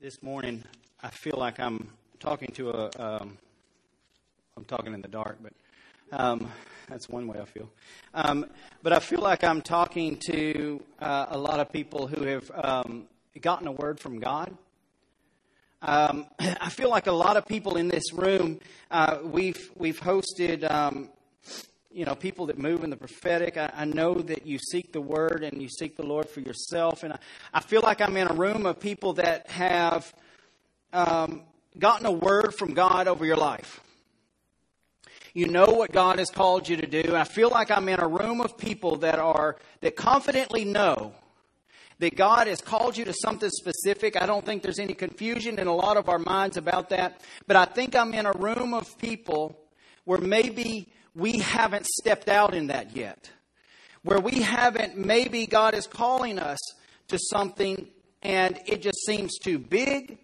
this morning, I feel like I'm talking to a. Um, I'm talking in the dark, but um, that's one way I feel. Um, but I feel like I'm talking to uh, a lot of people who have um, gotten a word from God. Um, I feel like a lot of people in this room, uh, we've we've hosted um, you know, people that move in the prophetic. I, I, know that you seek the word and you seek the Lord for yourself. And I, I feel like I'm in a room of people that have um, gotten a word from God over your life. You know what God has called you to do. I feel like I'm in a room of people that are, that confidently know that God has called you to something specific. I don't think there's any confusion in a lot of our minds about that. But I think I'm in a room of people where maybe we haven't stepped out in that yet. Where we haven't, maybe God is calling us to something and it just seems too big.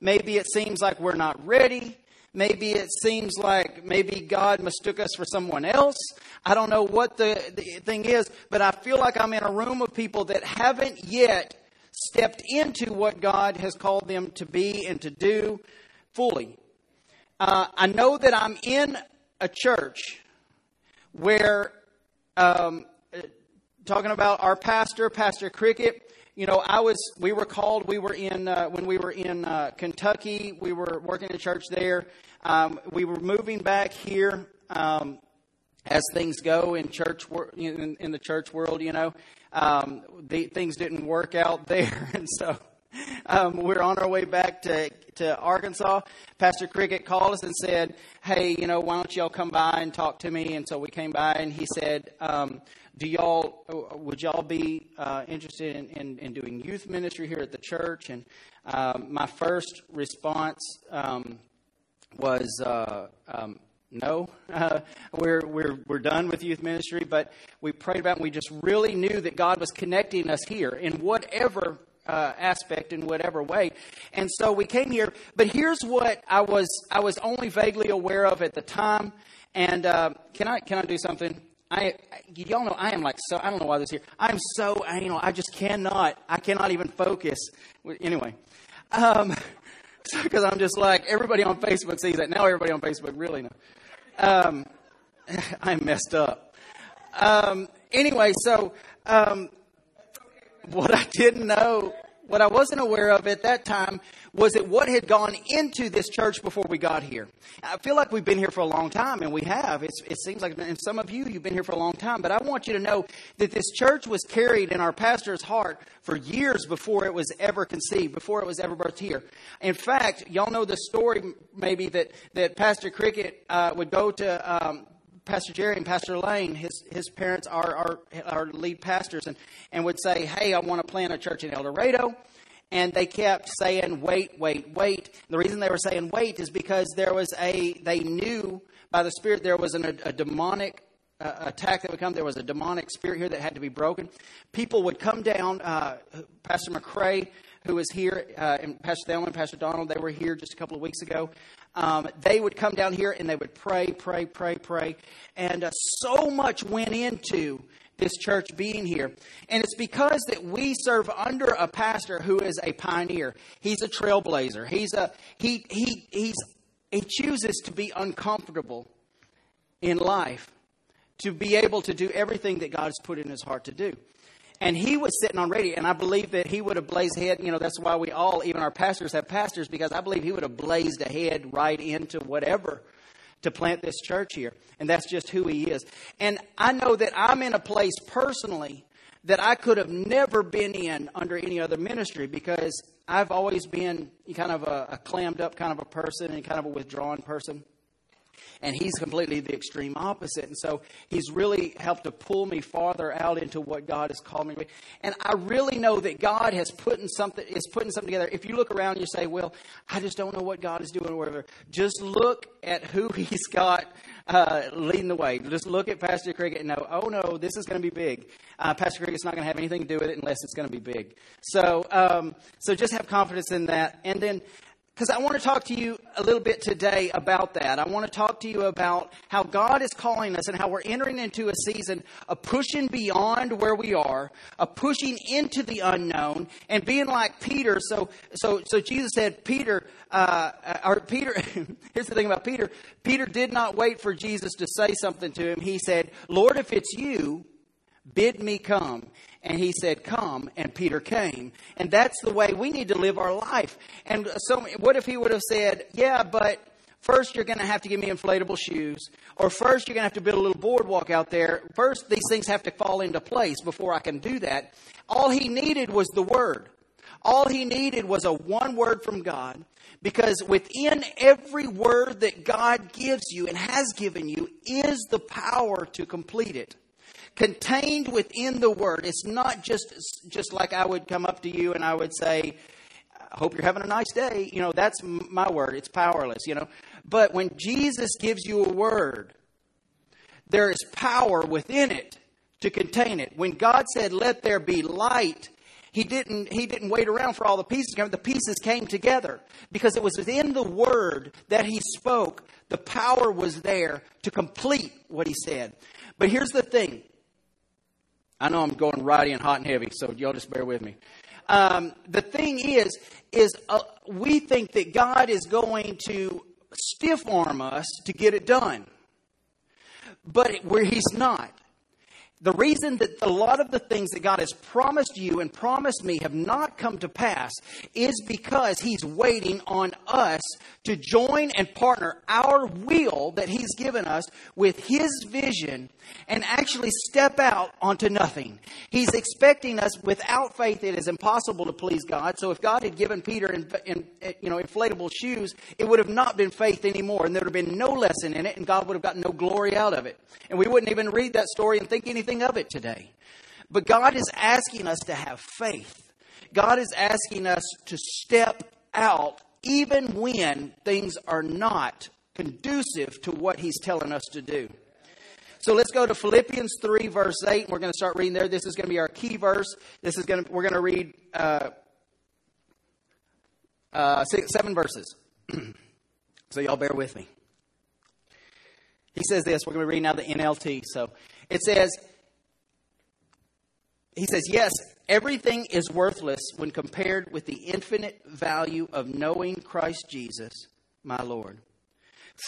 Maybe it seems like we're not ready. Maybe it seems like maybe God mistook us for someone else. I don't know what the, the thing is, but I feel like I'm in a room of people that haven't yet stepped into what God has called them to be and to do fully. Uh, I know that I'm in a church where, um, talking about our pastor, Pastor Cricket, you know, I was, we were called, we were in, uh, when we were in uh, Kentucky, we were working in a church there. Um, we were moving back here um, as things go in church, wor- in, in the church world, you know. Um, the, things didn't work out there. And so, um, we're on our way back to, to Arkansas. Pastor Cricket called us and said, Hey, you know, why don't y'all come by and talk to me? And so we came by and he said, um, do y'all, would y'all be uh, interested in, in, in, doing youth ministry here at the church? And um, my first response um, was, uh, um, no, uh, we're, we're, we're done with youth ministry, but we prayed about it and we just really knew that God was connecting us here in whatever uh, aspect in whatever way. And so we came here. But here's what I was I was only vaguely aware of at the time. And uh, can I can I do something? I y'all know I am like so I don't know why this here. I am so know I just cannot I cannot even focus. Anyway, um, because I'm just like everybody on Facebook sees that now. Everybody on Facebook really knows. Um, I'm messed up. Um, anyway, so um, what I didn't know, what I wasn't aware of at that time was that what had gone into this church before we got here. I feel like we've been here for a long time, and we have. It's, it seems like, and some of you, you've been here for a long time, but I want you to know that this church was carried in our pastor's heart for years before it was ever conceived, before it was ever birthed here. In fact, y'all know the story maybe that, that Pastor Cricket uh, would go to um, Pastor Jerry and Pastor Lane, his, his parents are our, our lead pastors, and, and would say, Hey, I want to plant a church in El Dorado. And they kept saying, Wait, wait, wait. The reason they were saying wait is because there was a, they knew by the Spirit there was an, a, a demonic uh, attack that would come. There was a demonic spirit here that had to be broken. People would come down. Uh, Pastor McCrae, who was here, uh, and Pastor Thelma and Pastor Donald, they were here just a couple of weeks ago um, they would come down here and they would pray, pray, pray, pray. And uh, so much went into this church being here. And it's because that we serve under a pastor who is a pioneer. He's a trailblazer. He's a he he he's he chooses to be uncomfortable in life to be able to do everything that God has put in his heart to do. And he was sitting on radio, and I believe that he would have blazed ahead. You know, that's why we all, even our pastors, have pastors, because I believe he would have blazed ahead right into whatever to plant this church here. And that's just who he is. And I know that I'm in a place personally that I could have never been in under any other ministry because I've always been kind of a, a clammed up kind of a person and kind of a withdrawn person and he's completely the extreme opposite. And so he's really helped to pull me farther out into what God has called me to be. And I really know that God has put in something is putting something together. If you look around you say, Well, I just don't know what God is doing or whatever, just look at who he's got uh, leading the way. Just look at Pastor Cricket and know, oh no, this is going to be big. Uh, Pastor Cricket's not going to have anything to do with it unless it's going to be big. So, um, so just have confidence in that. And then because I want to talk to you a little bit today about that. I want to talk to you about how God is calling us and how we're entering into a season of pushing beyond where we are, of pushing into the unknown, and being like Peter. So, so, so Jesus said, Peter, uh, or Peter. here's the thing about Peter. Peter did not wait for Jesus to say something to him. He said, "Lord, if it's you." Bid me come. And he said, Come. And Peter came. And that's the way we need to live our life. And so, what if he would have said, Yeah, but first you're going to have to give me inflatable shoes, or first you're going to have to build a little boardwalk out there. First, these things have to fall into place before I can do that. All he needed was the word. All he needed was a one word from God. Because within every word that God gives you and has given you is the power to complete it contained within the word. It's not just just like I would come up to you and I would say, I hope you're having a nice day. You know, that's my word. It's powerless, you know. But when Jesus gives you a word, there is power within it to contain it. When God said, "Let there be light," he didn't he didn't wait around for all the pieces to come. The pieces came together because it was within the word that he spoke. The power was there to complete what he said. But here's the thing I know I'm going right and hot and heavy, so y'all just bear with me. Um, the thing is, is uh, we think that God is going to stiff arm us to get it done, but where He's not. The reason that a lot of the things that God has promised you and promised me have not come to pass is because He's waiting on us to join and partner our will that He's given us with His vision and actually step out onto nothing. He's expecting us without faith it is impossible to please God. So if God had given Peter in, in, eh, you know inflatable shoes, it would have not been faith anymore and there would have been no lesson in it and God would have gotten no glory out of it. And we wouldn't even read that story and think anything anything of it today. But God is asking us to have faith. God is asking us to step out even when things are not conducive to what He's telling us to do. So let's go to Philippians 3, verse 8. We're going to start reading there. This is going to be our key verse. This is going to, we're going to read uh, uh, six, seven verses. so y'all bear with me. He says this. We're going to read now the NLT. So it says, he says, Yes, everything is worthless when compared with the infinite value of knowing Christ Jesus, my Lord.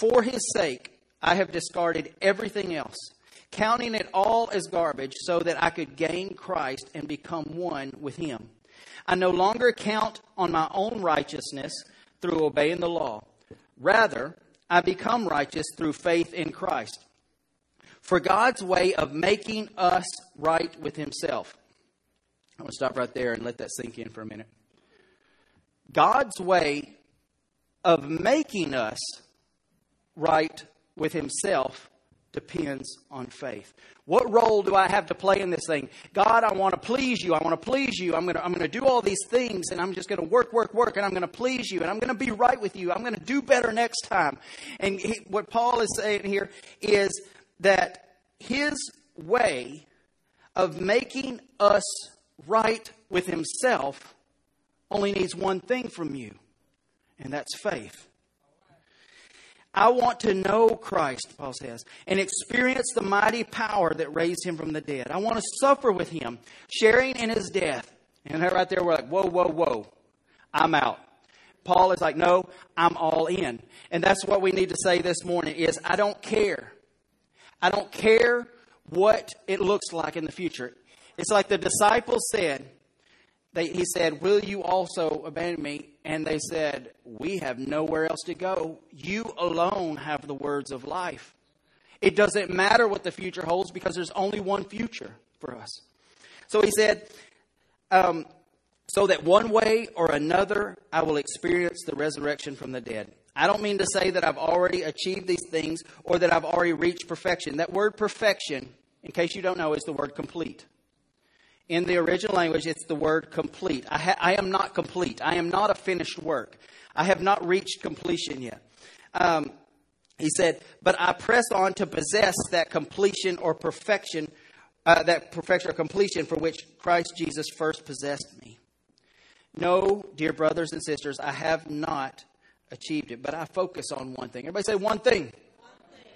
For his sake, I have discarded everything else, counting it all as garbage so that I could gain Christ and become one with him. I no longer count on my own righteousness through obeying the law. Rather, I become righteous through faith in Christ. For God's way of making us right with Himself. I'm going to stop right there and let that sink in for a minute. God's way of making us right with Himself depends on faith. What role do I have to play in this thing? God, I want to please you. I want to please you. I'm going to, I'm going to do all these things and I'm just going to work, work, work and I'm going to please you and I'm going to be right with you. I'm going to do better next time. And he, what Paul is saying here is that his way of making us right with himself only needs one thing from you, and that's faith. I want to know Christ, Paul says, and experience the mighty power that raised him from the dead. I want to suffer with him, sharing in his death. And right there, we're like, whoa, whoa, whoa, I'm out. Paul is like, no, I'm all in. And that's what we need to say this morning is, I don't care. I don't care what it looks like in the future. It's like the disciples said, they, he said, Will you also abandon me? And they said, We have nowhere else to go. You alone have the words of life. It doesn't matter what the future holds because there's only one future for us. So he said, um, So that one way or another I will experience the resurrection from the dead. I don't mean to say that I've already achieved these things or that I've already reached perfection. That word perfection, in case you don't know, is the word complete. In the original language, it's the word complete. I, ha- I am not complete. I am not a finished work. I have not reached completion yet. Um, he said, but I press on to possess that completion or perfection, uh, that perfection or completion for which Christ Jesus first possessed me. No, dear brothers and sisters, I have not achieved it, but I focus on one thing. Everybody say one thing. One thing.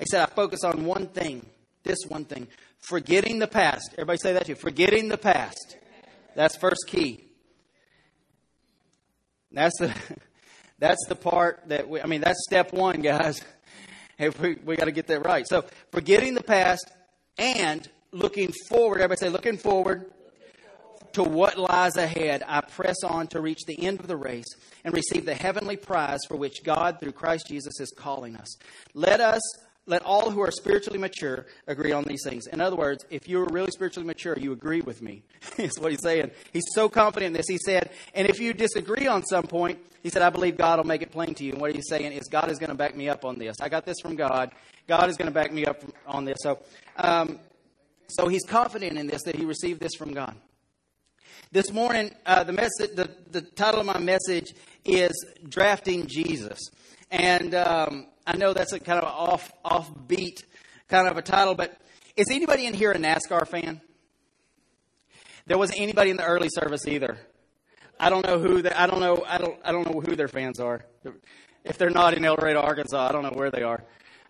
I said I focus on one thing. This one thing. Forgetting the past. Everybody say that too. Forgetting the past. That's first key. That's the that's the part that we, I mean that's step one, guys. Hey, we, we got to get that right. So forgetting the past and looking forward. Everybody say looking forward to what lies ahead. I press on to reach the end of the race and receive the heavenly prize for which God through Christ Jesus is calling us. Let us let all who are spiritually mature agree on these things. In other words, if you're really spiritually mature, you agree with me. Is what he's saying. He's so confident in this. He said, and if you disagree on some point, he said, I believe God will make it plain to you. And what he's saying is, God is going to back me up on this. I got this from God. God is going to back me up on this. So, um, so he's confident in this that he received this from God. This morning, uh, the message, the, the title of my message is "Drafting Jesus," and um, I know that's a kind of off offbeat kind of a title, but is anybody in here a NASCAR fan? There wasn't anybody in the early service either. I don't know who the, I don't know I don't I don't know who their fans are. If they're not in El Dorado, Arkansas, I don't know where they are.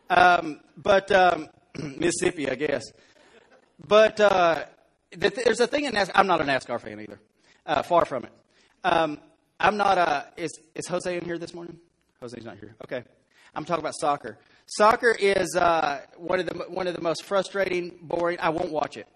Um, but um, Mississippi, I guess. But uh, there's a thing in NASCAR. I'm not a NASCAR fan either. Uh, far from it. Um, I'm not a. Is is Jose in here this morning? Jose's not here. Okay. I'm talking about soccer. Soccer is uh, one of the one of the most frustrating, boring. I won't watch it.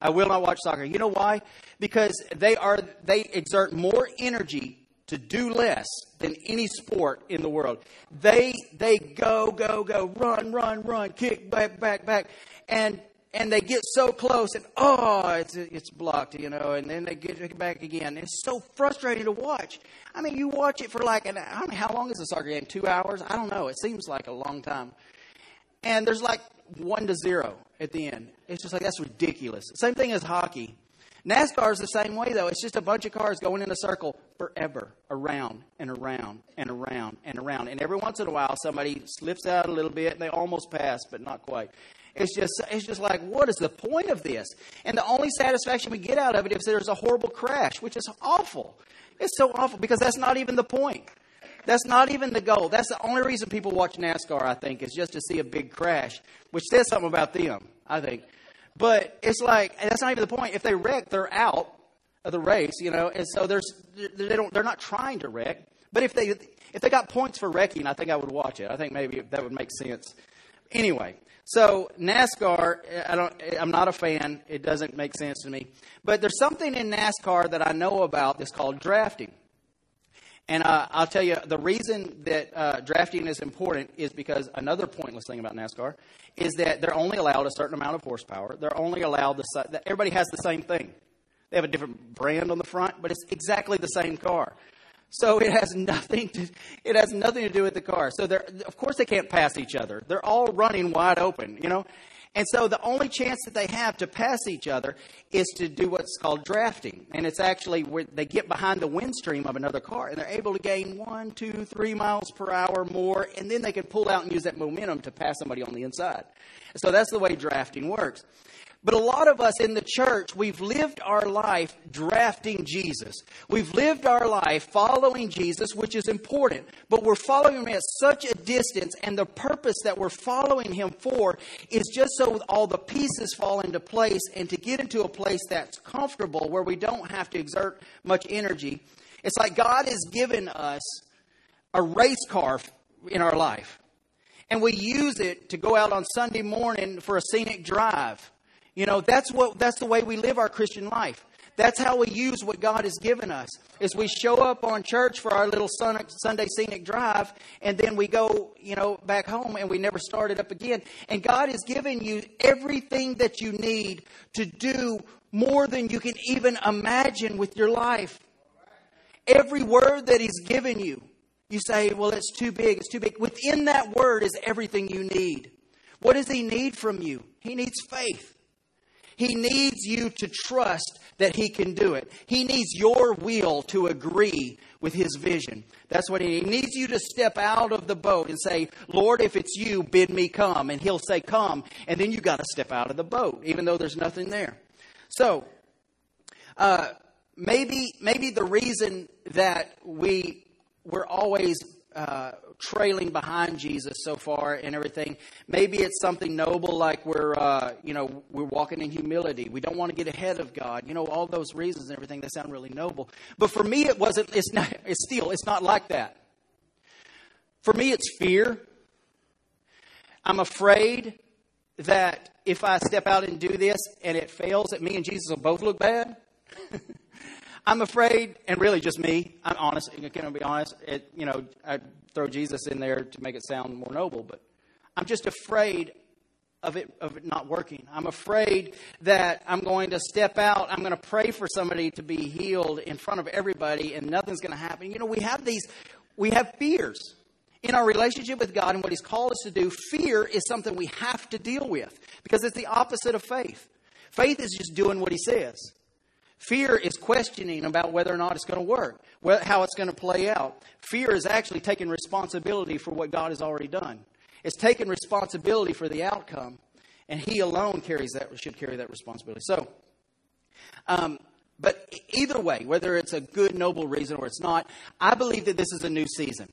I will not watch soccer. You know why? Because they are they exert more energy to do less than any sport in the world. They they go go go run run run kick back back back and and they get so close and oh it's it's blocked you know and then they get back again. It's so frustrating to watch. I mean you watch it for like an i don't know how long is a soccer game? Two hours? I don't know. It seems like a long time. And there's like one to zero at the end. It's just like that's ridiculous. Same thing as hockey. NASCAR is the same way, though. It's just a bunch of cars going in a circle forever, around and around and around and around. And every once in a while, somebody slips out a little bit and they almost pass, but not quite. It's just, it's just like, what is the point of this? And the only satisfaction we get out of it is there's a horrible crash, which is awful. It's so awful because that's not even the point. That's not even the goal. That's the only reason people watch NASCAR, I think, is just to see a big crash, which says something about them, I think. But it's like that's not even the point. If they wreck, they're out of the race, you know. And so there's they don't they're not trying to wreck. But if they if they got points for wrecking, I think I would watch it. I think maybe that would make sense. Anyway, so NASCAR, I don't, I'm not a fan. It doesn't make sense to me. But there's something in NASCAR that I know about that's called drafting. And uh, I'll tell you, the reason that uh, drafting is important is because another pointless thing about NASCAR is that they're only allowed a certain amount of horsepower. They're only allowed the everybody has the same thing. They have a different brand on the front, but it's exactly the same car. So it has nothing to it has nothing to do with the car. So they're of course they can't pass each other. They're all running wide open, you know. And so the only chance that they have to pass each other is to do what's called drafting. And it's actually where they get behind the wind stream of another car and they're able to gain one, two, three miles per hour more, and then they can pull out and use that momentum to pass somebody on the inside. So that's the way drafting works. But a lot of us in the church, we've lived our life drafting Jesus. We've lived our life following Jesus, which is important, but we're following him at such a distance, and the purpose that we're following him for is just so all the pieces fall into place and to get into a place that's comfortable where we don't have to exert much energy. It's like God has given us a race car in our life, and we use it to go out on Sunday morning for a scenic drive you know, that's what that's the way we live our Christian life. That's how we use what God has given us. Is we show up on church for our little Sunday scenic drive, and then we go, you know, back home, and we never start it up again. And God has given you everything that you need to do more than you can even imagine with your life. Every word that He's given you, you say, "Well, it's too big. It's too big." Within that word is everything you need. What does He need from you? He needs faith. He needs you to trust that He can do it. He needs your will to agree with His vision. That's what He needs. He needs you to step out of the boat and say, Lord, if it's you, bid me come. And He'll say, Come. And then you got to step out of the boat, even though there's nothing there. So, uh, maybe, maybe the reason that we we're always uh, trailing behind Jesus so far and everything. Maybe it's something noble like we're, uh, you know, we're walking in humility. We don't want to get ahead of God. You know, all those reasons and everything, they sound really noble. But for me, it wasn't, it's not, it's still, it's not like that. For me, it's fear. I'm afraid that if I step out and do this and it fails, that me and Jesus will both look bad. I'm afraid, and really just me. I'm honest. I be honest? It, you know, I throw Jesus in there to make it sound more noble, but I'm just afraid of it of it not working. I'm afraid that I'm going to step out. I'm going to pray for somebody to be healed in front of everybody, and nothing's going to happen. You know, we have these, we have fears in our relationship with God and what He's called us to do. Fear is something we have to deal with because it's the opposite of faith. Faith is just doing what He says. Fear is questioning about whether or not it's going to work, how it's going to play out. Fear is actually taking responsibility for what God has already done. It's taking responsibility for the outcome, and He alone carries that should carry that responsibility. So, um, but either way, whether it's a good, noble reason or it's not, I believe that this is a new season.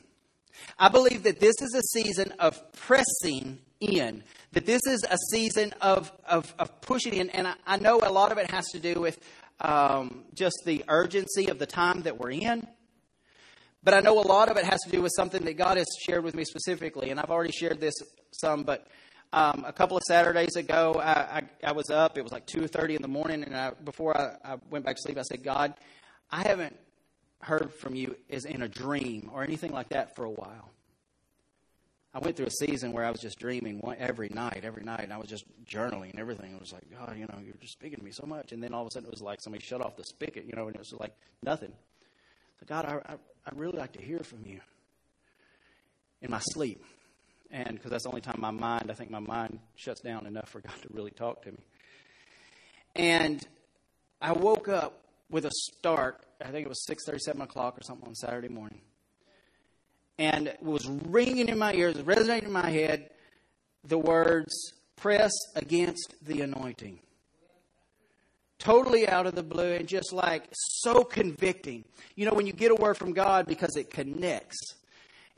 I believe that this is a season of pressing in, that this is a season of, of, of pushing in. And I, I, know a lot of it has to do with um, just the urgency of the time that we're in. But I know a lot of it has to do with something that God has shared with me specifically, and I've already shared this some. But um, a couple of Saturdays ago, I, I, I, was up. It was like two thirty in the morning, and I, before I, I went back to sleep, I said, "God, I haven't heard from you as in a dream or anything like that for a while." I went through a season where I was just dreaming one, every night, every night, and I was just journaling and everything. It was like, God, you know, you're just speaking to me so much. And then all of a sudden, it was like somebody shut off the spigot, you know, and it was like nothing. So, God, I, I, I'd really like to hear from you in my sleep. And because that's the only time my mind, I think my mind shuts down enough for God to really talk to me. And I woke up with a start. I think it was six thirty, seven o'clock or something on Saturday morning and was ringing in my ears, resonating in my head, the words, press against the anointing. Totally out of the blue and just like so convicting. You know, when you get a word from God because it connects.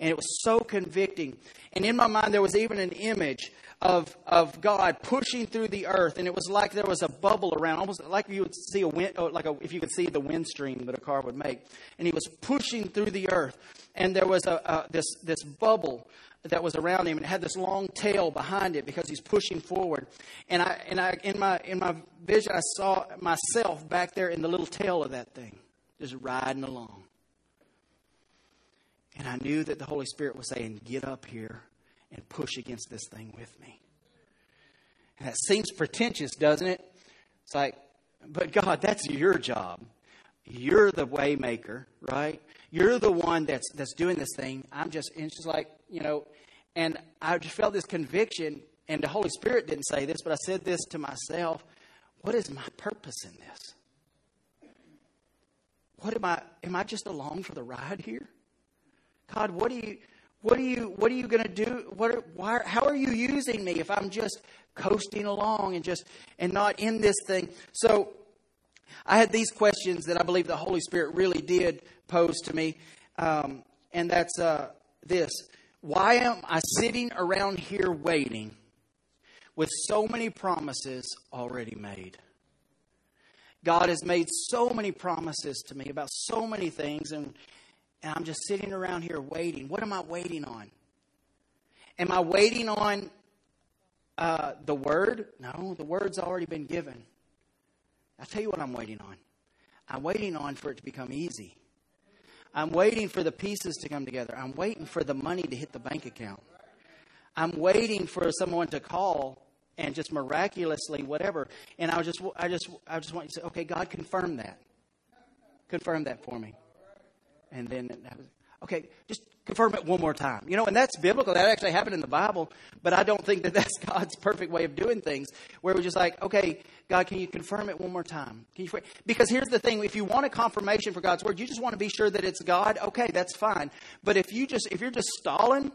And it was so convicting. And in my mind, there was even an image of, of God pushing through the earth, and it was like there was a bubble around, almost like you would see a wind, oh, like a, if you could see the wind stream that a car would make. And he was pushing through the earth, and there was a this this bubble that was around him, and it had this long tail behind it because he's pushing forward. And I and I in my in my vision, I saw myself back there in the little tail of that thing, just riding along. And I knew that the Holy Spirit was saying, "Get up here." and push against this thing with me. And that seems pretentious, doesn't it? It's like, but God, that's your job. You're the waymaker, right? You're the one that's that's doing this thing. I'm just it's just like, you know, and I just felt this conviction, and the Holy Spirit didn't say this, but I said this to myself. What is my purpose in this? What am I am I just along for the ride here? God, what do you what are you What are you going to do? What? Are, why? How are you using me if I'm just coasting along and just and not in this thing? So, I had these questions that I believe the Holy Spirit really did pose to me, um, and that's uh, this: Why am I sitting around here waiting with so many promises already made? God has made so many promises to me about so many things, and and I'm just sitting around here waiting. What am I waiting on? Am I waiting on uh, the word? No, the word's already been given. I'll tell you what I'm waiting on. I'm waiting on for it to become easy. I'm waiting for the pieces to come together. I'm waiting for the money to hit the bank account. I'm waiting for someone to call and just miraculously whatever. And I just, I just, I just want you to say, okay, God, confirm that. Confirm that for me and then was, okay, just confirm it one more time. You know, and that's biblical. That actually happened in the Bible, but I don't think that that's God's perfect way of doing things. Where we're just like, okay, God, can you confirm it one more time? Can you? Because here's the thing: if you want a confirmation for God's word, you just want to be sure that it's God. Okay, that's fine. But if you just if you're just stalling,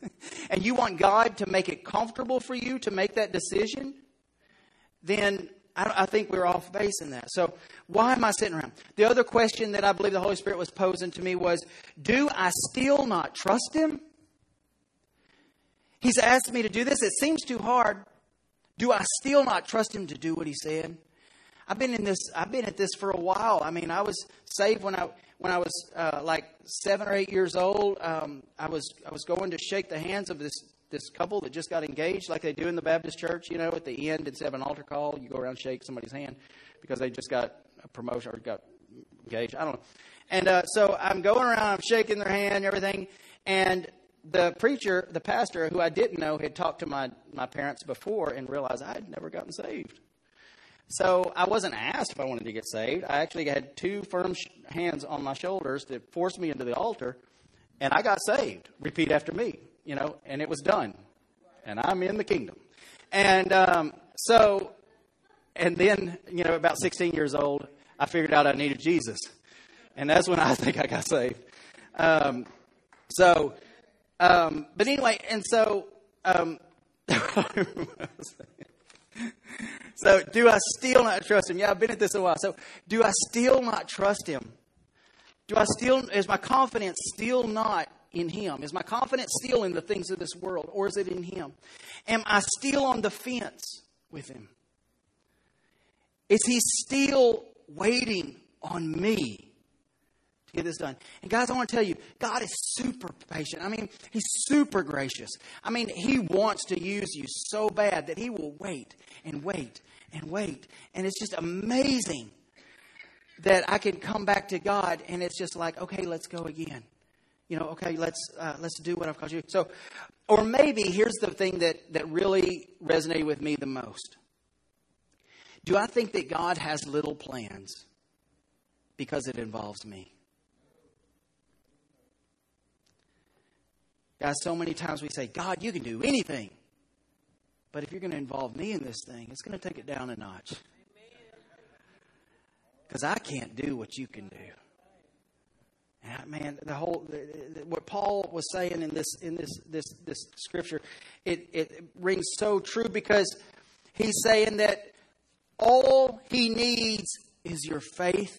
and you want God to make it comfortable for you to make that decision, then I, I think we're off base in that. So why am I sitting around? The other question that I believe the Holy Spirit was posing to me was, do I still not trust Him? He's asked me to do this. It seems too hard. Do I still not trust Him to do what He said? I've been in this. I've been at this for a while. I mean, I was saved when I when I was uh, like seven or eight years old. Um, I was I was going to shake the hands of this this couple that just got engaged, like they do in the Baptist church. You know, at the end, instead of an altar call, you go around shake somebody's hand because they just got a promotion or got engaged. I don't know. And uh, so I'm going around, I'm shaking their hand, and everything, and the preacher, the pastor, who I didn't know, had talked to my my parents before and realized I had never gotten saved. So I wasn't asked if I wanted to get saved. I actually had two firm sh- hands on my shoulders that forced me into the altar, and I got saved. Repeat after me, you know, and it was done. And I'm in the kingdom. And um, so, and then, you know, about 16 years old, I figured out I needed Jesus. And that's when I think I got saved. Um, so, um, but anyway, and so, um, so, do I still not trust him? Yeah, I've been at this a while. So, do I still not trust him? Do I still, is my confidence still not in him? Is my confidence still in the things of this world, or is it in him? Am I still on the fence with him? Is he still waiting on me to get this done. And guys, I want to tell you, God is super patient. I mean, He's super gracious. I mean, He wants to use you so bad that He will wait and wait and wait. And it's just amazing that I can come back to God and it's just like, okay, let's go again. You know, okay, let's uh, let's do what I've called you. So, or maybe here's the thing that that really resonated with me the most. Do I think that God has little plans because it involves me? Guys, so many times we say, God, you can do anything. But if you're going to involve me in this thing, it's going to take it down a notch. Because I can't do what you can do. And man, the whole what Paul was saying in this in this this this scripture, it it rings so true because he's saying that all he needs is your faith.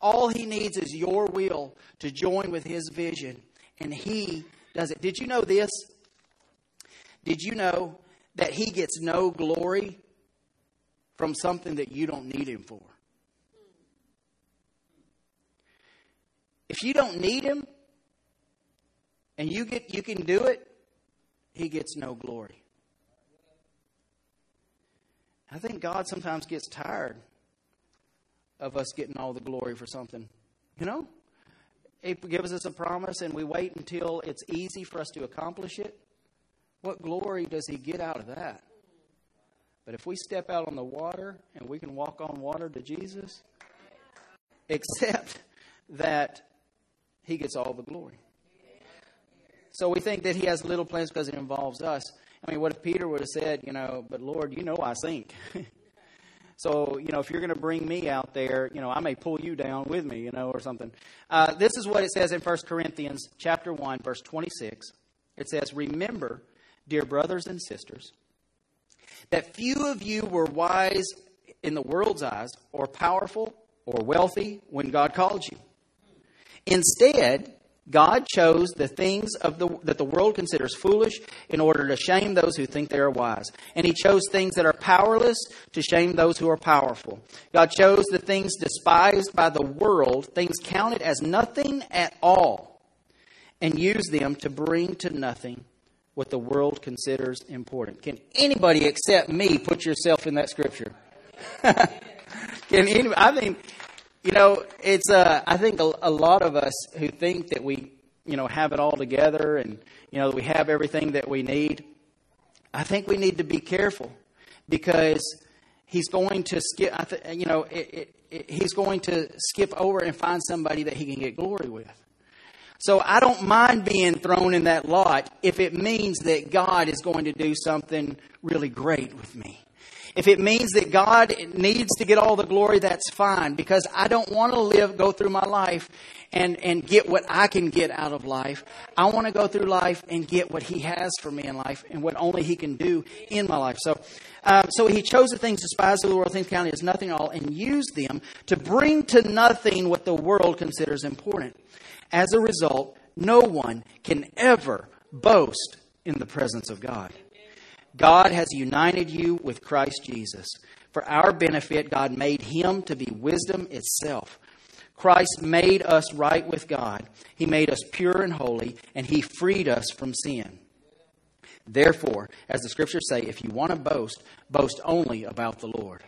All he needs is your will to join with his vision, and he does it. Did you know this? Did you know that he gets no glory from something that you don't need him for? If you don't need him and you get you can do it, he gets no glory. I think God sometimes gets tired of us getting all the glory for something. You know? He gives us a promise and we wait until it's easy for us to accomplish it. What glory does He get out of that? But if we step out on the water and we can walk on water to Jesus, except that He gets all the glory. So we think that He has little plans because it involves us. I mean, what if Peter would have said, you know, but Lord, you know I sink. So, you know, if you're going to bring me out there, you know, I may pull you down with me, you know, or something. Uh, this is what it says in 1 Corinthians chapter 1, verse 26. It says, Remember, dear brothers and sisters, that few of you were wise in the world's eyes, or powerful, or wealthy when God called you. Instead, God chose the things the, that the world considers foolish in order to shame those who think they are wise. And He chose things that are powerless to shame those who are powerful. God chose the things despised by the world, things counted as nothing at all, and used them to bring to nothing what the world considers important. Can anybody except me put yourself in that scripture? Can anybody, I mean, you know, it's, uh, I think a, a lot of us who think that we, you know, have it all together and, you know, we have everything that we need, I think we need to be careful because he's going to skip, I th- you know, it, it, it, he's going to skip over and find somebody that he can get glory with. So I don't mind being thrown in that lot if it means that God is going to do something really great with me If it means that God needs to get all the glory, that's fine because I don't want to live, go through my life and, and get what I can get out of life. I want to go through life and get what He has for me in life and what only He can do in my life. So, um, so He chose the things despised of the world, things counted as nothing at all, and used them to bring to nothing what the world considers important. As a result, no one can ever boast in the presence of God. God has united you with Christ Jesus. For our benefit, God made him to be wisdom itself. Christ made us right with God. He made us pure and holy, and he freed us from sin. Therefore, as the scriptures say, if you want to boast, boast only about the Lord.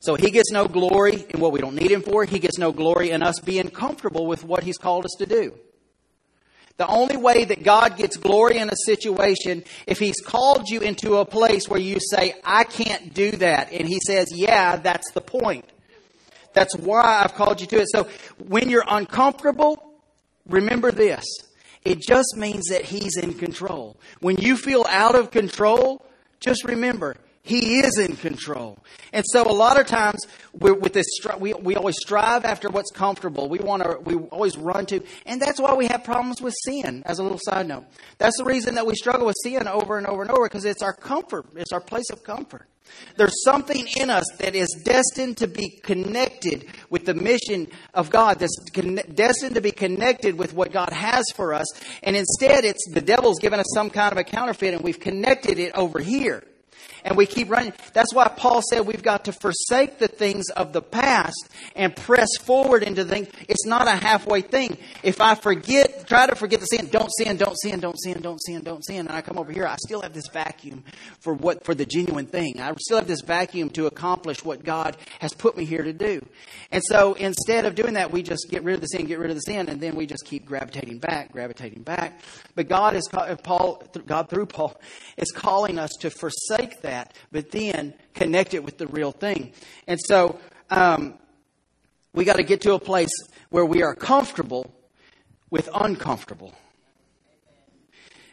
So he gets no glory in what we don't need him for. He gets no glory in us being comfortable with what he's called us to do. The only way that God gets glory in a situation, if He's called you into a place where you say, I can't do that, and He says, Yeah, that's the point. That's why I've called you to it. So when you're uncomfortable, remember this. It just means that He's in control. When you feel out of control, just remember, he is in control. And so a lot of times with this, we, we always strive after what's comfortable. We want to, we always run to, and that's why we have problems with sin, as a little side note. That's the reason that we struggle with sin over and over and over, because it's our comfort. It's our place of comfort. There's something in us that is destined to be connected with the mission of God, that's con- destined to be connected with what God has for us. And instead, it's the devil's given us some kind of a counterfeit, and we've connected it over here and we keep running. That's why Paul said we've got to forsake the things of the past and press forward into things. It's not a halfway thing. If I forget, try to forget the sin, don't sin, don't sin, don't sin, don't sin, don't sin, and I come over here, I still have this vacuum for what for the genuine thing. I still have this vacuum to accomplish what God has put me here to do. And so instead of doing that, we just get rid of the sin, get rid of the sin, and then we just keep gravitating back, gravitating back. But God is Paul, God through Paul, is calling us to forsake that that, but then connect it with the real thing. And so um, we got to get to a place where we are comfortable with uncomfortable.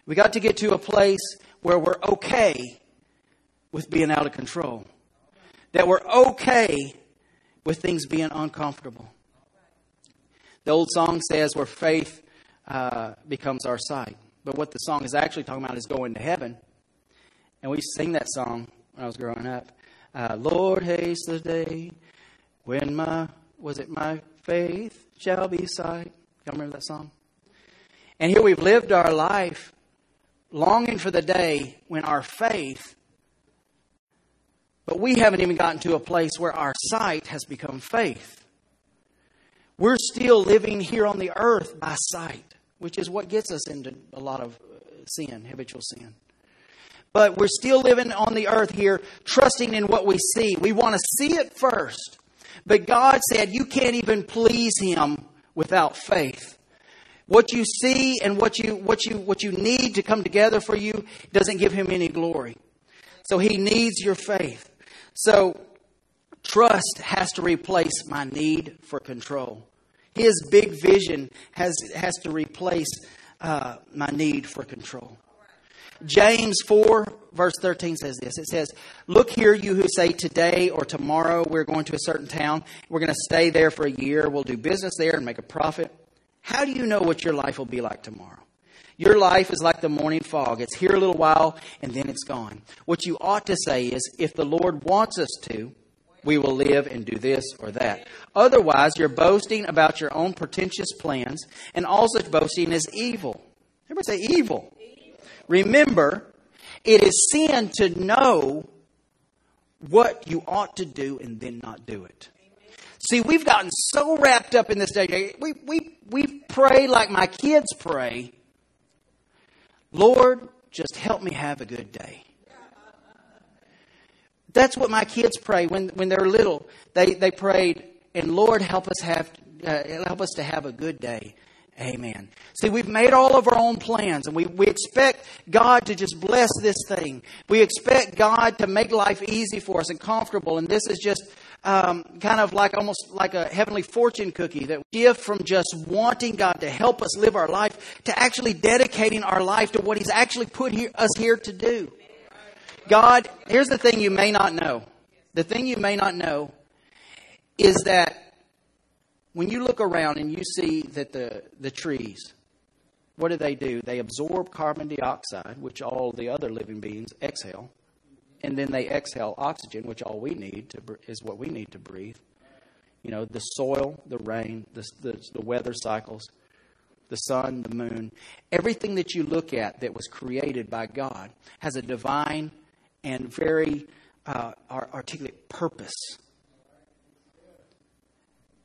We got to get to a place where we're okay with being out of control. That we're okay with things being uncomfortable. The old song says where faith uh, becomes our sight. But what the song is actually talking about is going to heaven. And we sing that song when I was growing up. Uh, Lord, haste the day when my, was it my faith shall be sight? Y'all remember that song? And here we've lived our life longing for the day when our faith, but we haven't even gotten to a place where our sight has become faith. We're still living here on the earth by sight, which is what gets us into a lot of sin, habitual sin but we're still living on the earth here, trusting in what we see. We want to see it first. But God said you can't even please Him without faith. What you see and what you, what you, what you need to come together for you doesn't give Him any glory. So He needs your faith. So trust has to replace my need for control. His big vision has, has to replace uh, my need for control. James 4, verse 13 says this. It says, Look here, you who say today or tomorrow we're going to a certain town. We're going to stay there for a year. We'll do business there and make a profit. How do you know what your life will be like tomorrow? Your life is like the morning fog. It's here a little while and then it's gone. What you ought to say is, if the Lord wants us to, we will live and do this or that. Otherwise, you're boasting about your own pretentious plans, and all such boasting is evil. Everybody say evil. Remember, it is sin to know what you ought to do and then not do it. See, we've gotten so wrapped up in this day. We, we, we pray like my kids pray Lord, just help me have a good day. That's what my kids pray when, when they're little. They, they prayed, and Lord, help us have uh, help us to have a good day. Amen. See, we've made all of our own plans and we, we expect God to just bless this thing. We expect God to make life easy for us and comfortable. And this is just um, kind of like almost like a heavenly fortune cookie that we give from just wanting God to help us live our life to actually dedicating our life to what He's actually put here, us here to do. God, here's the thing you may not know. The thing you may not know is that when you look around and you see that the, the trees, what do they do? They absorb carbon dioxide, which all the other living beings exhale, and then they exhale oxygen, which all we need to, is what we need to breathe. You know, the soil, the rain, the, the, the weather cycles, the sun, the moon, everything that you look at that was created by God has a divine and very uh, articulate purpose.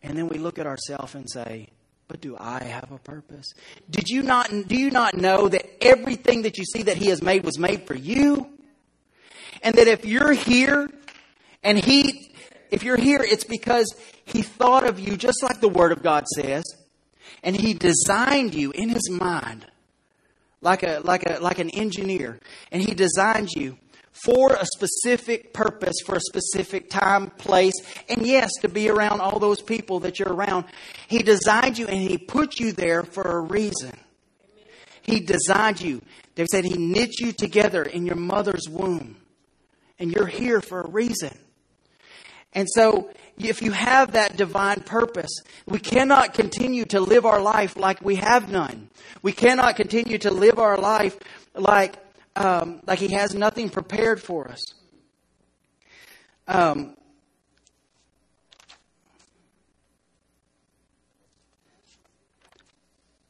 And then we look at ourselves and say, but do I have a purpose? Did you not, do you not know that everything that you see that He has made was made for you? And that if you're here and He, if you're here, it's because He thought of you just like the Word of God says, and He designed you in His mind like a, like a, like an engineer, and He designed you for a specific purpose, for a specific time, place, and yes, to be around all those people that you're around. He designed you and He put you there for a reason. He designed you. They said He knit you together in your mother's womb, and you're here for a reason. And so, if you have that divine purpose, we cannot continue to live our life like we have none. We cannot continue to live our life like um, like He has nothing prepared for us. Um,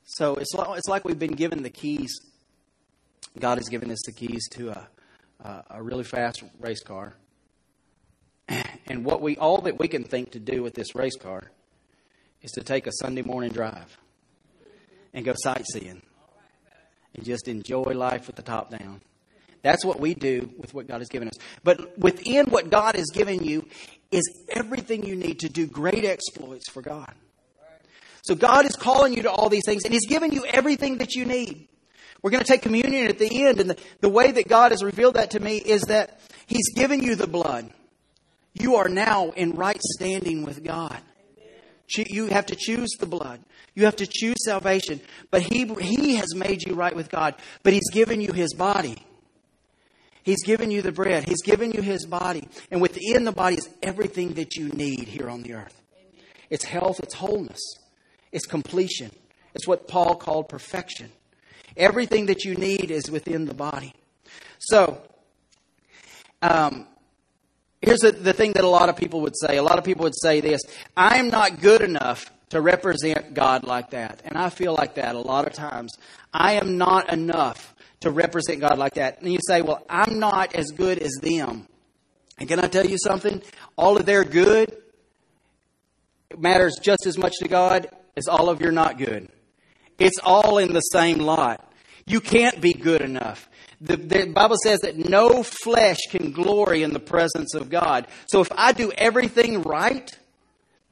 so it's like, it's like we've been given the keys. God has given us the keys to a, a, a really fast race car. And what we all that we can think to do with this race car is to take a Sunday morning drive and go sightseeing and just enjoy life with the top down. That's what we do with what God has given us. But within what God has given you is everything you need to do great exploits for God. So God is calling you to all these things, and He's given you everything that you need. We're going to take communion at the end, and the, the way that God has revealed that to me is that He's given you the blood. You are now in right standing with God. You have to choose the blood. You have to choose salvation. But he, he has made you right with God. But He's given you His body. He's given you the bread. He's given you His body. And within the body is everything that you need here on the earth. It's health, it's wholeness, it's completion. It's what Paul called perfection. Everything that you need is within the body. So, um, here's the, the thing that a lot of people would say. A lot of people would say this I'm not good enough to represent God like that. And I feel like that a lot of times. I am not enough to represent God like that. And you say, well, I'm not as good as them. And can I tell you something? All of their good matters just as much to God as all of your not good. It's all in the same lot. You can't be good enough. The, the, Bible says that no flesh can glory in the presence of God. So if I do everything right,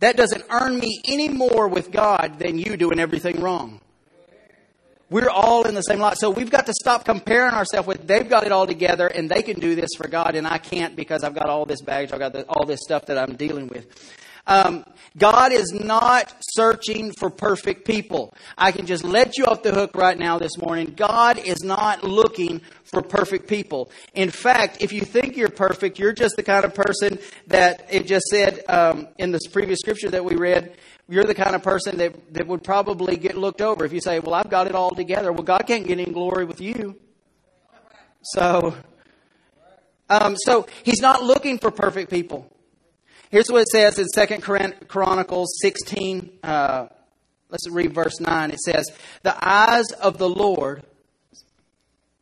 that doesn't earn me any more with God than you doing everything wrong. We're all in the same lot. So we've got to stop comparing ourselves with they've got it all together and they can do this for God and I can't because I've got all this baggage, I've got all this stuff that I'm dealing with. Um, God is not searching for perfect people. I can just let you off the hook right now this morning. God is not looking for perfect people. In fact, if you think you're perfect, you're just the kind of person that it just said um, in this previous scripture that we read. You're the kind of person that, that would probably get looked over if you say, Well, I've got it all together. Well, God can't get any glory with you. So, um, so He's not looking for perfect people. Here's what it says in Second Chronicles 16. Uh, let's read verse 9. It says, The eyes of the Lord.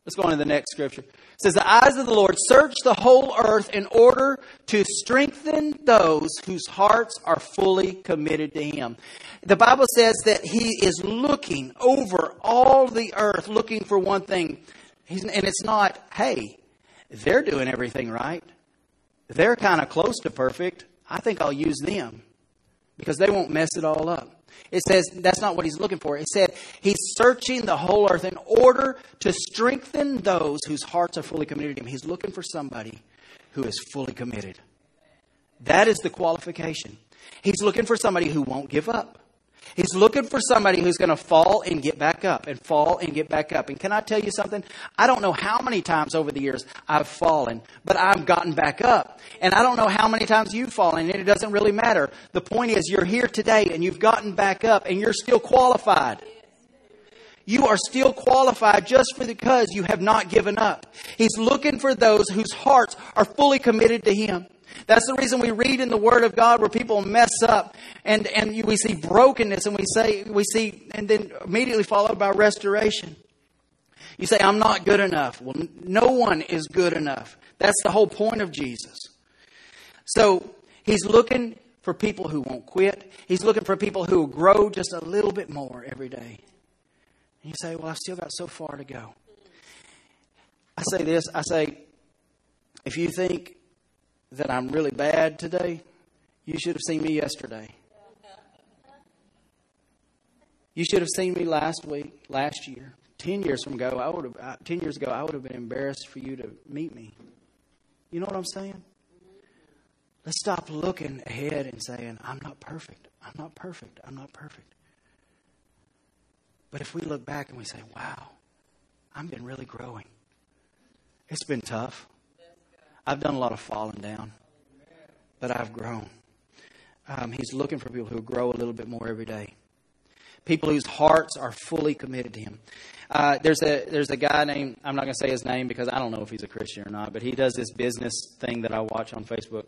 Let's go on to the next scripture. It says, The eyes of the Lord search the whole earth in order to strengthen those whose hearts are fully committed to Him. The Bible says that He is looking over all the earth, looking for one thing. He's, and it's not, hey, they're doing everything right. They're kind of close to perfect. I think I'll use them because they won't mess it all up. It says that's not what he's looking for. It said he's searching the whole earth in order to strengthen those whose hearts are fully committed to him. He's looking for somebody who is fully committed. That is the qualification. He's looking for somebody who won't give up. He's looking for somebody who's going to fall and get back up and fall and get back up. And can I tell you something? I don't know how many times over the years I've fallen, but I've gotten back up. And I don't know how many times you've fallen, and it doesn't really matter. The point is, you're here today and you've gotten back up and you're still qualified. You are still qualified just for because you have not given up. He's looking for those whose hearts are fully committed to Him. That's the reason we read in the Word of God where people mess up and, and we see brokenness and we say, we see, and then immediately followed by restoration. You say, I'm not good enough. Well, no one is good enough. That's the whole point of Jesus. So he's looking for people who won't quit. He's looking for people who will grow just a little bit more every day. And you say, Well, I've still got so far to go. I say this I say, if you think that I'm really bad today, you should have seen me yesterday. You should have seen me last week, last year. Ten years from ago, I would have. Ten years ago, I would have been embarrassed for you to meet me. You know what I'm saying? Let's stop looking ahead and saying, "I'm not perfect. I'm not perfect. I'm not perfect." But if we look back and we say, "Wow, I've been really growing," it's been tough. I've done a lot of falling down, but I've grown. Um, he's looking for people who grow a little bit more every day. People whose hearts are fully committed to Him. Uh, there's a there's a guy named I'm not going to say his name because I don't know if he's a Christian or not, but he does this business thing that I watch on Facebook,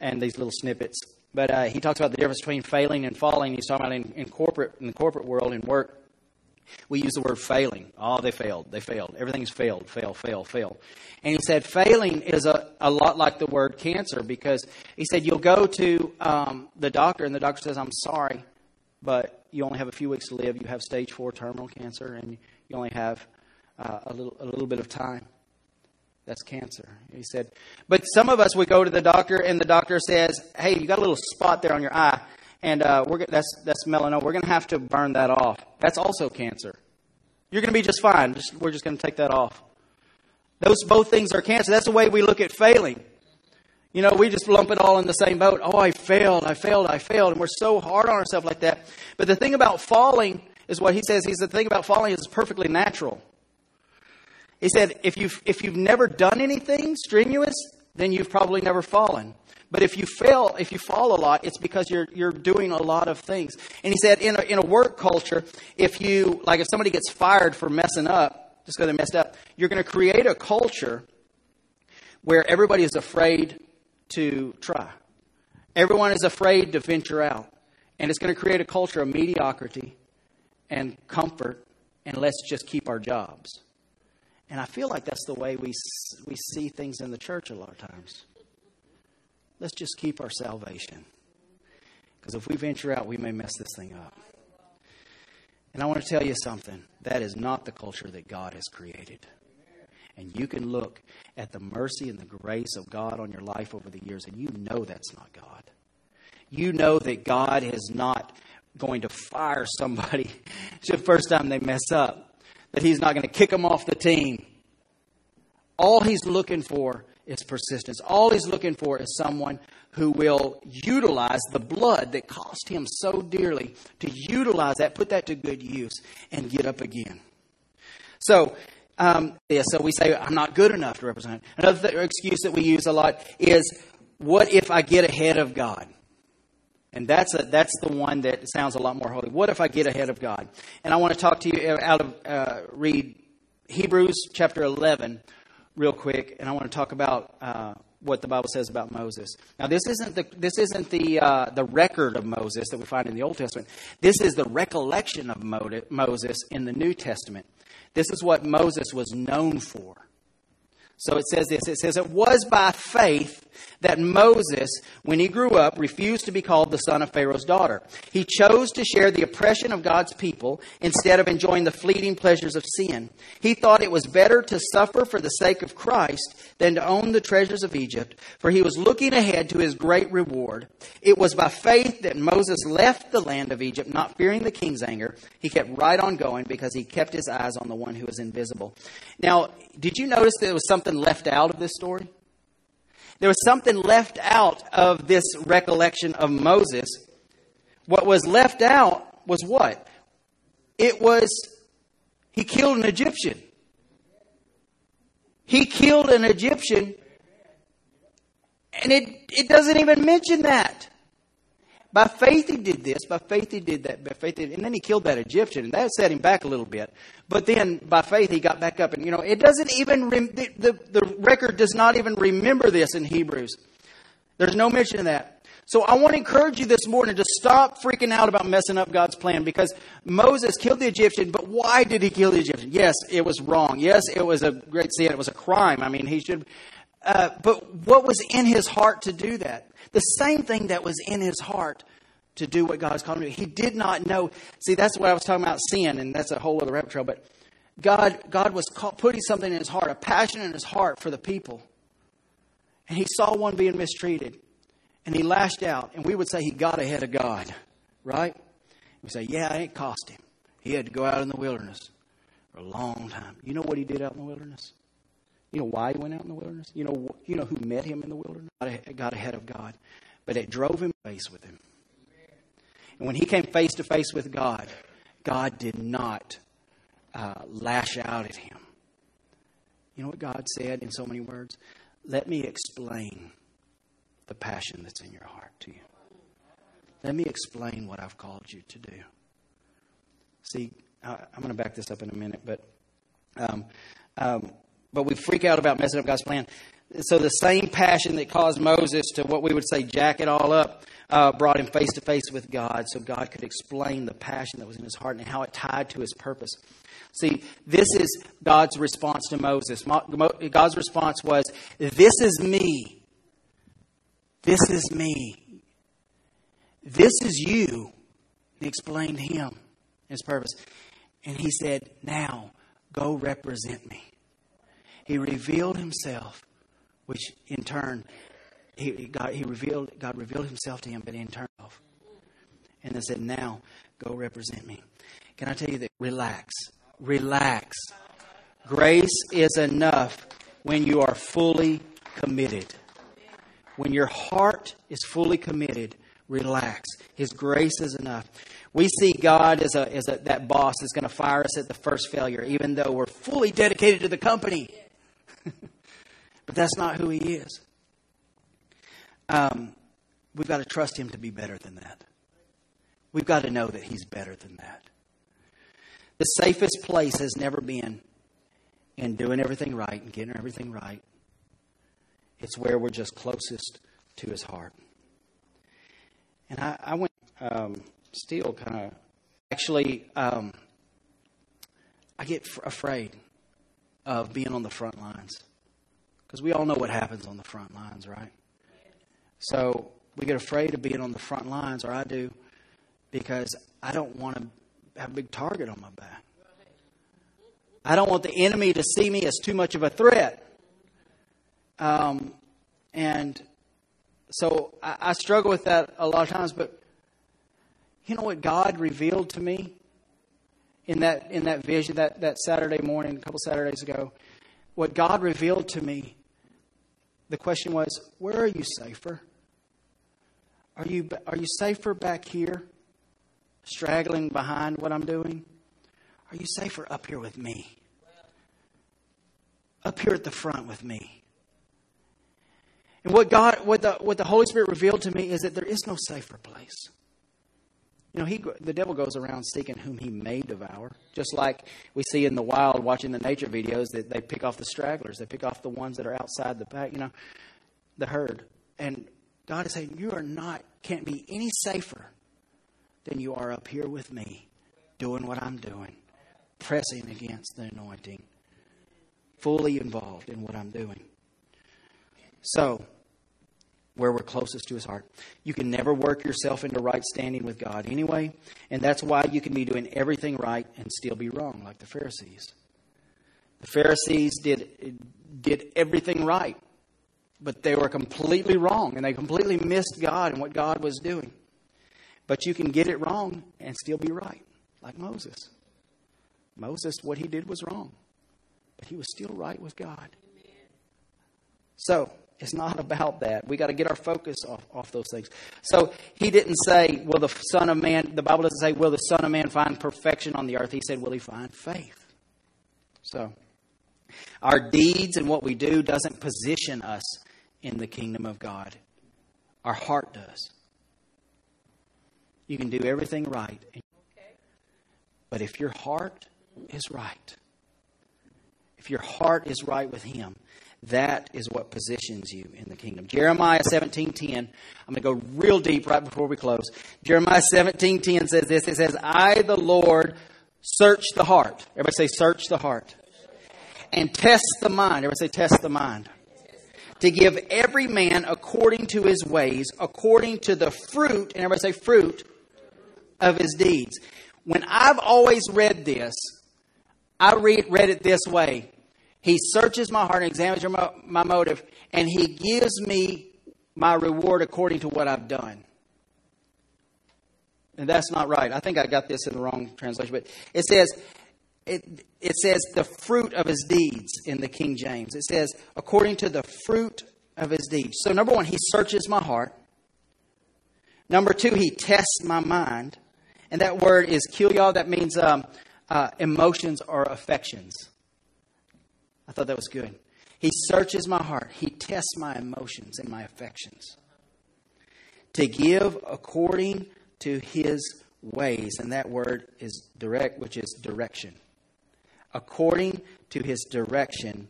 and these little snippets. But uh, he talks about the difference between failing and falling. He's talking about in, in corporate in the corporate world in work we use the word failing. Oh, they failed. They failed. Everything's failed, fail, fail, fail. And he said failing is a, a lot like the word cancer because he said you'll go to um, the doctor and the doctor says, I'm sorry, but you only have a few weeks to live. You have stage four terminal cancer and you only have uh, a, little, a little bit of time. That's cancer. He said, but some of us would go to the doctor and the doctor says, hey, you got a little spot there on your eye and uh, we're, that's, that's melanoma. We're going to have to burn that off. That's also cancer. You're going to be just fine. Just, we're just going to take that off. Those both things are cancer. That's the way we look at failing. You know, we just lump it all in the same boat. Oh, I failed, I failed, I failed. And we're so hard on ourselves like that. But the thing about falling is what he says. He's the thing about falling is perfectly natural. He said, if you've, if you've never done anything strenuous, then you've probably never fallen. But if you fail, if you fall a lot, it's because you're, you're doing a lot of things. And he said, in a, in a work culture, if you, like if somebody gets fired for messing up, just because they messed up, you're going to create a culture where everybody is afraid to try. Everyone is afraid to venture out. And it's going to create a culture of mediocrity and comfort, and let's just keep our jobs. And I feel like that's the way we, we see things in the church a lot of times let's just keep our salvation. Because if we venture out, we may mess this thing up. And I want to tell you something that is not the culture that God has created. And you can look at the mercy and the grace of God on your life over the years, and you know that's not God. You know that God is not going to fire somebody the first time they mess up, that He's not going to kick them off the team. All He's looking for is persistence. All he's looking for is someone who will utilize the blood that cost him so dearly to utilize that, put that to good use, and get up again. So, um, yeah, so we say, I'm not good enough to represent. Another th- excuse that we use a lot is, what if I get ahead of God? And that's, a, that's the one that sounds a lot more holy. What if I get ahead of God? And I want to talk to you out of, uh, read Hebrews chapter 11, real quick, and I want to talk about uh, what the Bible says about Moses. Now, this isn't the this isn't the uh, the record of Moses that we find in the Old Testament. This is the recollection of Moses in the New Testament. This is what Moses was known for. So it says this it says, It was by faith that Moses, when he grew up, refused to be called the son of Pharaoh's daughter. He chose to share the oppression of God's people instead of enjoying the fleeting pleasures of sin. He thought it was better to suffer for the sake of Christ than to own the treasures of Egypt, for he was looking ahead to his great reward. It was by faith that Moses left the land of Egypt, not fearing the king's anger. He kept right on going because he kept his eyes on the one who was invisible. Now, did you notice there was something left out of this story? There was something left out of this recollection of Moses. What was left out was what? It was, he killed an Egyptian. He killed an Egyptian, and it, it doesn't even mention that. By faith he did this. By faith he did that. By faith, he, and then he killed that Egyptian, and that set him back a little bit. But then, by faith, he got back up, and you know, it doesn't even rem- the, the the record does not even remember this in Hebrews. There's no mention of that. So I want to encourage you this morning to stop freaking out about messing up God's plan because Moses killed the Egyptian, but why did he kill the Egyptian? Yes, it was wrong. Yes, it was a great sin. It was a crime. I mean, he should. Uh, but what was in his heart to do that? The same thing that was in his heart to do what God has called him to do. He did not know. See, that's what I was talking about sin, and that's a whole other rabbit trail. But God, God was putting something in his heart, a passion in his heart for the people. And he saw one being mistreated and he lashed out, and we would say he got ahead of God, right? We say, yeah, it cost him. He had to go out in the wilderness for a long time. You know what he did out in the wilderness? You know why he went out in the wilderness? You know, you know who met him in the wilderness? Got ahead of God. But it drove him face with him. And when he came face to face with God, God did not uh, lash out at him. You know what God said in so many words? Let me explain the passion that's in your heart to you. Let me explain what I've called you to do. See, I, am going to back this up in a minute, but um, um, but we freak out about messing up God's plan. So the same passion that caused Moses to what we would say jack it all up uh, brought him face to face with God, so God could explain the passion that was in his heart and how it tied to his purpose. See, this is God's response to Moses. God's response was, "This is me." This is me. This is you. He explained him his purpose. And he said, Now go represent me. He revealed himself, which in turn, he, God, he revealed, God revealed himself to him, but in turn, and then said, Now go represent me. Can I tell you that? Relax. Relax. Grace is enough when you are fully committed. When your heart is fully committed, relax. His grace is enough. We see God as, a, as a, that boss that's going to fire us at the first failure, even though we're fully dedicated to the company. But that's not who He is. Um, we've got to trust Him to be better than that. We've got to know that He's better than that. The safest place has never been in doing everything right and getting everything right it's where we're just closest to his heart. And I, I went um, still kind of actually um, I get f- afraid of being on the front lines because we all know what happens on the front lines, right? So we get afraid of being on the front lines, or I do, because I don't want to have a big target on my back. I don't want the enemy to see me as too much of a threat. Um, and so I, I struggle with that a lot of times, but you know what God revealed to me in that in that vision that, that Saturday morning, a couple Saturdays ago? What God revealed to me, the question was, where are you safer? Are you are you safer back here, straggling behind what I'm doing? Are you safer up here with me? Up here at the front with me? And what God, what the, what the Holy Spirit revealed to me is that there is no safer place. You know, he, the devil goes around seeking whom he may devour. Just like we see in the wild watching the nature videos that they pick off the stragglers. They pick off the ones that are outside the pack, you know, the herd. And God is saying, you are not, can't be any safer than you are up here with me, doing what I'm doing, pressing against the anointing, fully involved in what I'm doing. So, where we're closest to his heart. You can never work yourself into right standing with God anyway, and that's why you can be doing everything right and still be wrong, like the Pharisees. The Pharisees did, did everything right, but they were completely wrong, and they completely missed God and what God was doing. But you can get it wrong and still be right, like Moses. Moses, what he did was wrong, but he was still right with God. So, It's not about that. We got to get our focus off, off those things. So he didn't say, Will the Son of Man, the Bible doesn't say, Will the Son of Man find perfection on the earth? He said, Will he find faith? So our deeds and what we do doesn't position us in the kingdom of God. Our heart does. You can do everything right. But if your heart is right, if your heart is right with Him, that is what positions you in the kingdom. Jeremiah 17:10. I'm going to go real deep right before we close. Jeremiah 17:10 says this. It says, "I the Lord search the heart." Everybody say search the heart. And test the mind. Everybody say test the mind. To give every man according to his ways, according to the fruit, and everybody say fruit of his deeds. When I've always read this, I read, read it this way He searches my heart and examines my, my motive, and He gives me my reward according to what I've done. And that's not right. I think I got this in the wrong translation, but it says, it, it says the fruit of his deeds in the King James. It says, according to the fruit of his deeds. So, number one, he searches my heart. Number two, he tests my mind. And that word is kilyah. That means um, uh, emotions or affections. I thought that was good. He searches my heart. He tests my emotions and my affections to give according to his ways. And that word is derek, which is direction. According to his direction,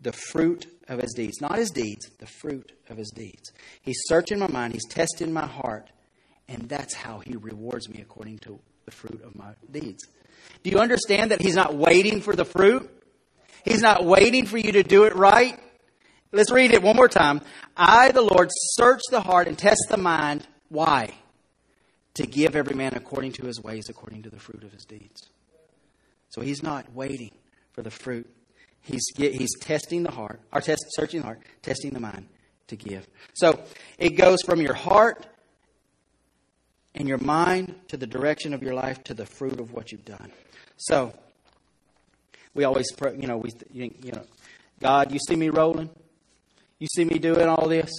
the fruit of his deeds. Not his deeds, the fruit of his deeds. He's searching my mind, he's testing my heart, and that's how he rewards me according to the fruit of my deeds. Do you understand that he's not waiting for the fruit? He's not waiting for you to do it right. Let's read it one more time. I, the Lord, search the heart and test the mind. Why? To give every man according to his ways, according to the fruit of his deeds. So he's not waiting for the fruit. He's, he's testing the heart, or test, searching the heart, testing the mind to give. So it goes from your heart and your mind to the direction of your life to the fruit of what you've done. So, we always, pray, you know, we, you know, God, you see me rolling? You see me doing all this?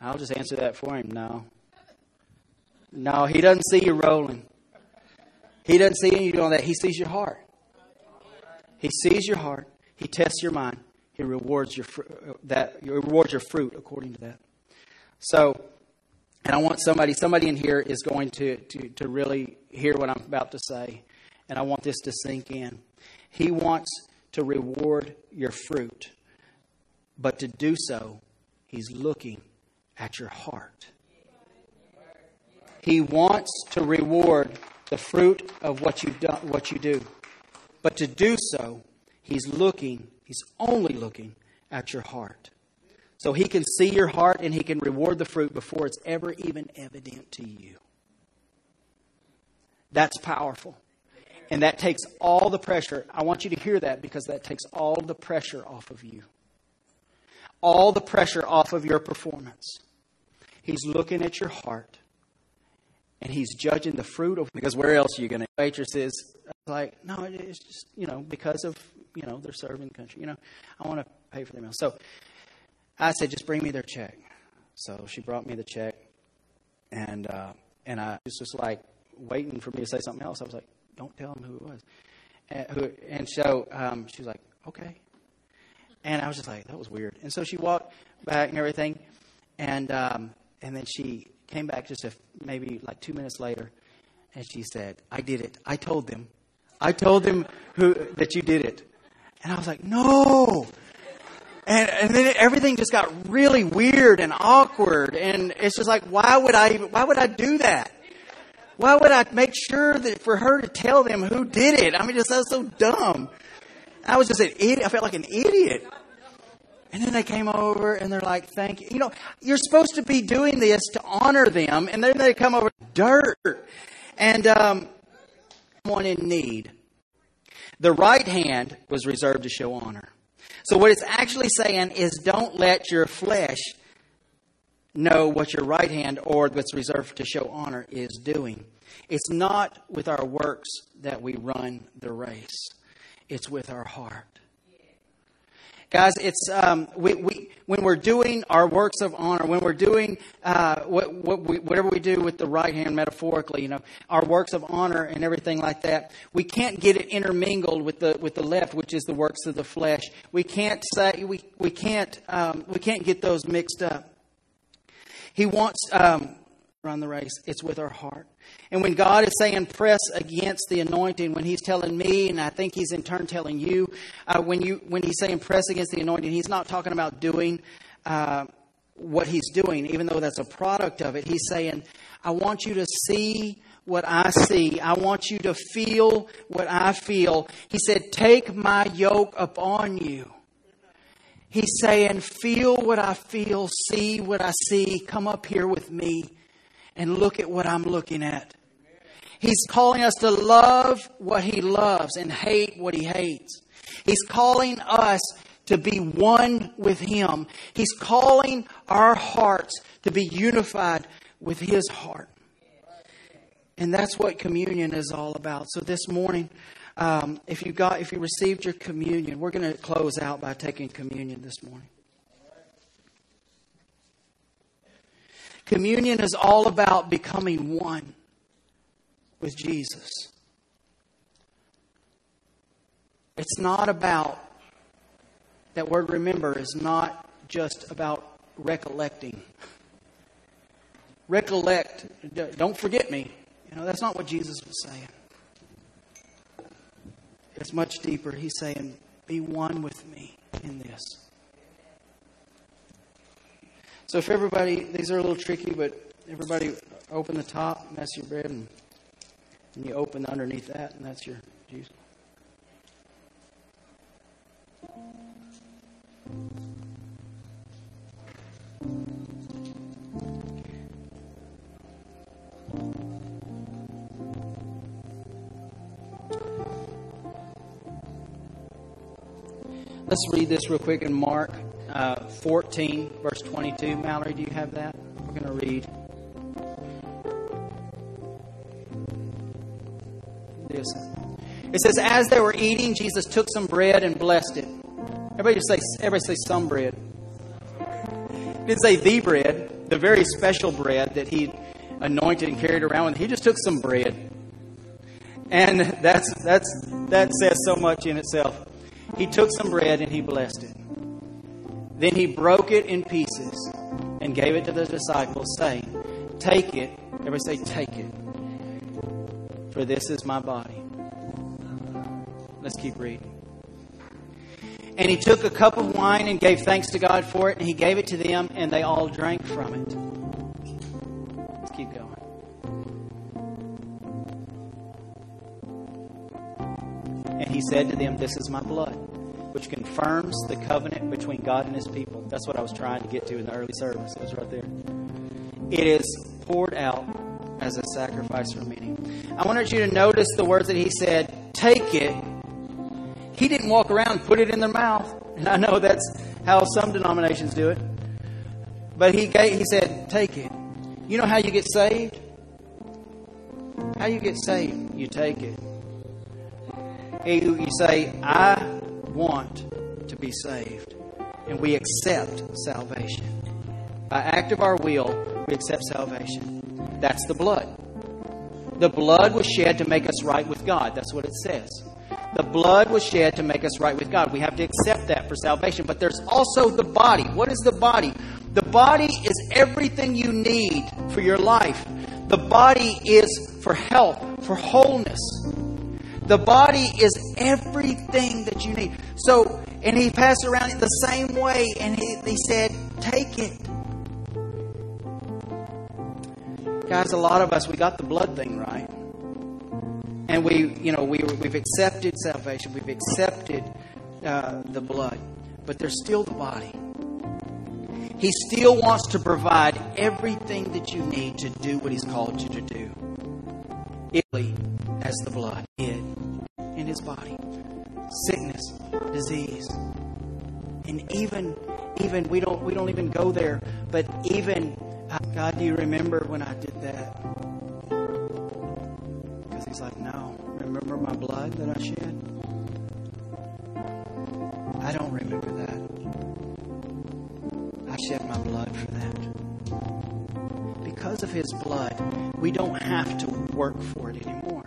I'll just answer that for him. No. No, he doesn't see you rolling. He doesn't see you doing that. He sees your heart. He sees your heart. He tests your mind. He rewards your uh, that. He rewards your fruit according to that. So, and I want somebody, somebody in here is going to, to, to really hear what I'm about to say. And I want this to sink in. He wants to reward your fruit. But to do so, he's looking at your heart. He wants to reward the fruit of what you do, what you do. But to do so, he's looking, he's only looking at your heart. So he can see your heart and he can reward the fruit before it's ever even evident to you. That's powerful. And that takes all the pressure. I want you to hear that because that takes all the pressure off of you. All the pressure off of your performance. He's looking at your heart and he's judging the fruit of because where else are you going to waitresses like no it's just you know because of you know they're serving the country you know i want to pay for their meal so I said, just bring me their check. So she brought me the check, and uh, and I was just like waiting for me to say something else. I was like, don't tell them who it was. And, who, and so um, she was like, okay. And I was just like, that was weird. And so she walked back and everything, and um, and then she came back just a, maybe like two minutes later, and she said, I did it. I told them. I told them who that you did it. And I was like, no. And, and then everything just got really weird and awkward. And it's just like, why would I, why would I do that? Why would I make sure that for her to tell them who did it? I mean, just that's so dumb. I was just an idiot. I felt like an idiot. And then they came over and they're like, thank you. You know, you're supposed to be doing this to honor them. And then they come over, dirt. And, um, one in need. The right hand was reserved to show honor. So, what it's actually saying is don't let your flesh know what your right hand or what's reserved to show honor is doing. It's not with our works that we run the race, it's with our heart. Guys, it's um, we, we when we're doing our works of honor, when we're doing uh, what, what we, whatever we do with the right hand metaphorically, you know, our works of honor and everything like that, we can't get it intermingled with the with the left, which is the works of the flesh. We can't say we we can't um, we can't get those mixed up. He wants um, run the race. It's with our heart. And when God is saying press against the anointing, when He's telling me, and I think He's in turn telling you, uh, when you when He's saying press against the anointing, He's not talking about doing uh, what He's doing, even though that's a product of it. He's saying, I want you to see what I see. I want you to feel what I feel. He said, Take my yoke upon you. He's saying, Feel what I feel, see what I see, come up here with me and look at what I'm looking at. He's calling us to love what He loves and hate what He hates. He's calling us to be one with Him. He's calling our hearts to be unified with His heart. And that's what communion is all about. So this morning, um, if you got, if you received your communion, we're going to close out by taking communion this morning. Communion is all about becoming one with Jesus. It's not about, that word remember is not just about recollecting. Recollect, don't forget me. You know, that's not what Jesus was saying. It's much deeper. He's saying, Be one with me in this. So, if everybody, these are a little tricky, but everybody open the top, and that's your bread, and and you open underneath that, and that's your juice. Let's read this real quick in Mark uh, 14, verse 22. Mallory, do you have that? We're going to read. this. It says, As they were eating, Jesus took some bread and blessed it. Everybody just say, everybody say some bread. He didn't say the bread, the very special bread that he anointed and carried around with. He just took some bread. And that's, that's, that says so much in itself. He took some bread and he blessed it. Then he broke it in pieces and gave it to the disciples, saying, Take it. Everybody say, Take it for this is my body. Let's keep reading. And he took a cup of wine and gave thanks to God for it, and he gave it to them, and they all drank from it. Let's keep going. And he said to them, This is my blood, which confirms the covenant between God and his people. That's what I was trying to get to in the early service. It was right there. It is poured out as a sacrifice for many. I wanted you to notice the words that he said, take it. He didn't walk around and put it in their mouth. And I know that's how some denominations do it. But he, gave, he said, take it. You know how you get saved? How you get saved? You take it. You say, I want to be saved. And we accept salvation. By act of our will, we accept salvation. That's the blood. The blood was shed to make us right with God. That's what it says. The blood was shed to make us right with God. We have to accept that for salvation. But there's also the body. What is the body? The body is everything you need for your life. The body is for health, for wholeness. The body is everything that you need. So, and he passed around it the same way, and he, he said, Take it. Guys, a lot of us, we got the blood thing right. And we, you know, we, we've accepted salvation, we've accepted uh, the blood, but there's still the body. He still wants to provide everything that you need to do what He's called you to do. Italy as the blood hid in His body, sickness, disease, and even even we don't we don't even go there, but even uh, God, do you remember when I did that? Because he's like, No. Remember my blood that I shed? I don't remember that. I shed my blood for that. Because of his blood, we don't have to work for it anymore.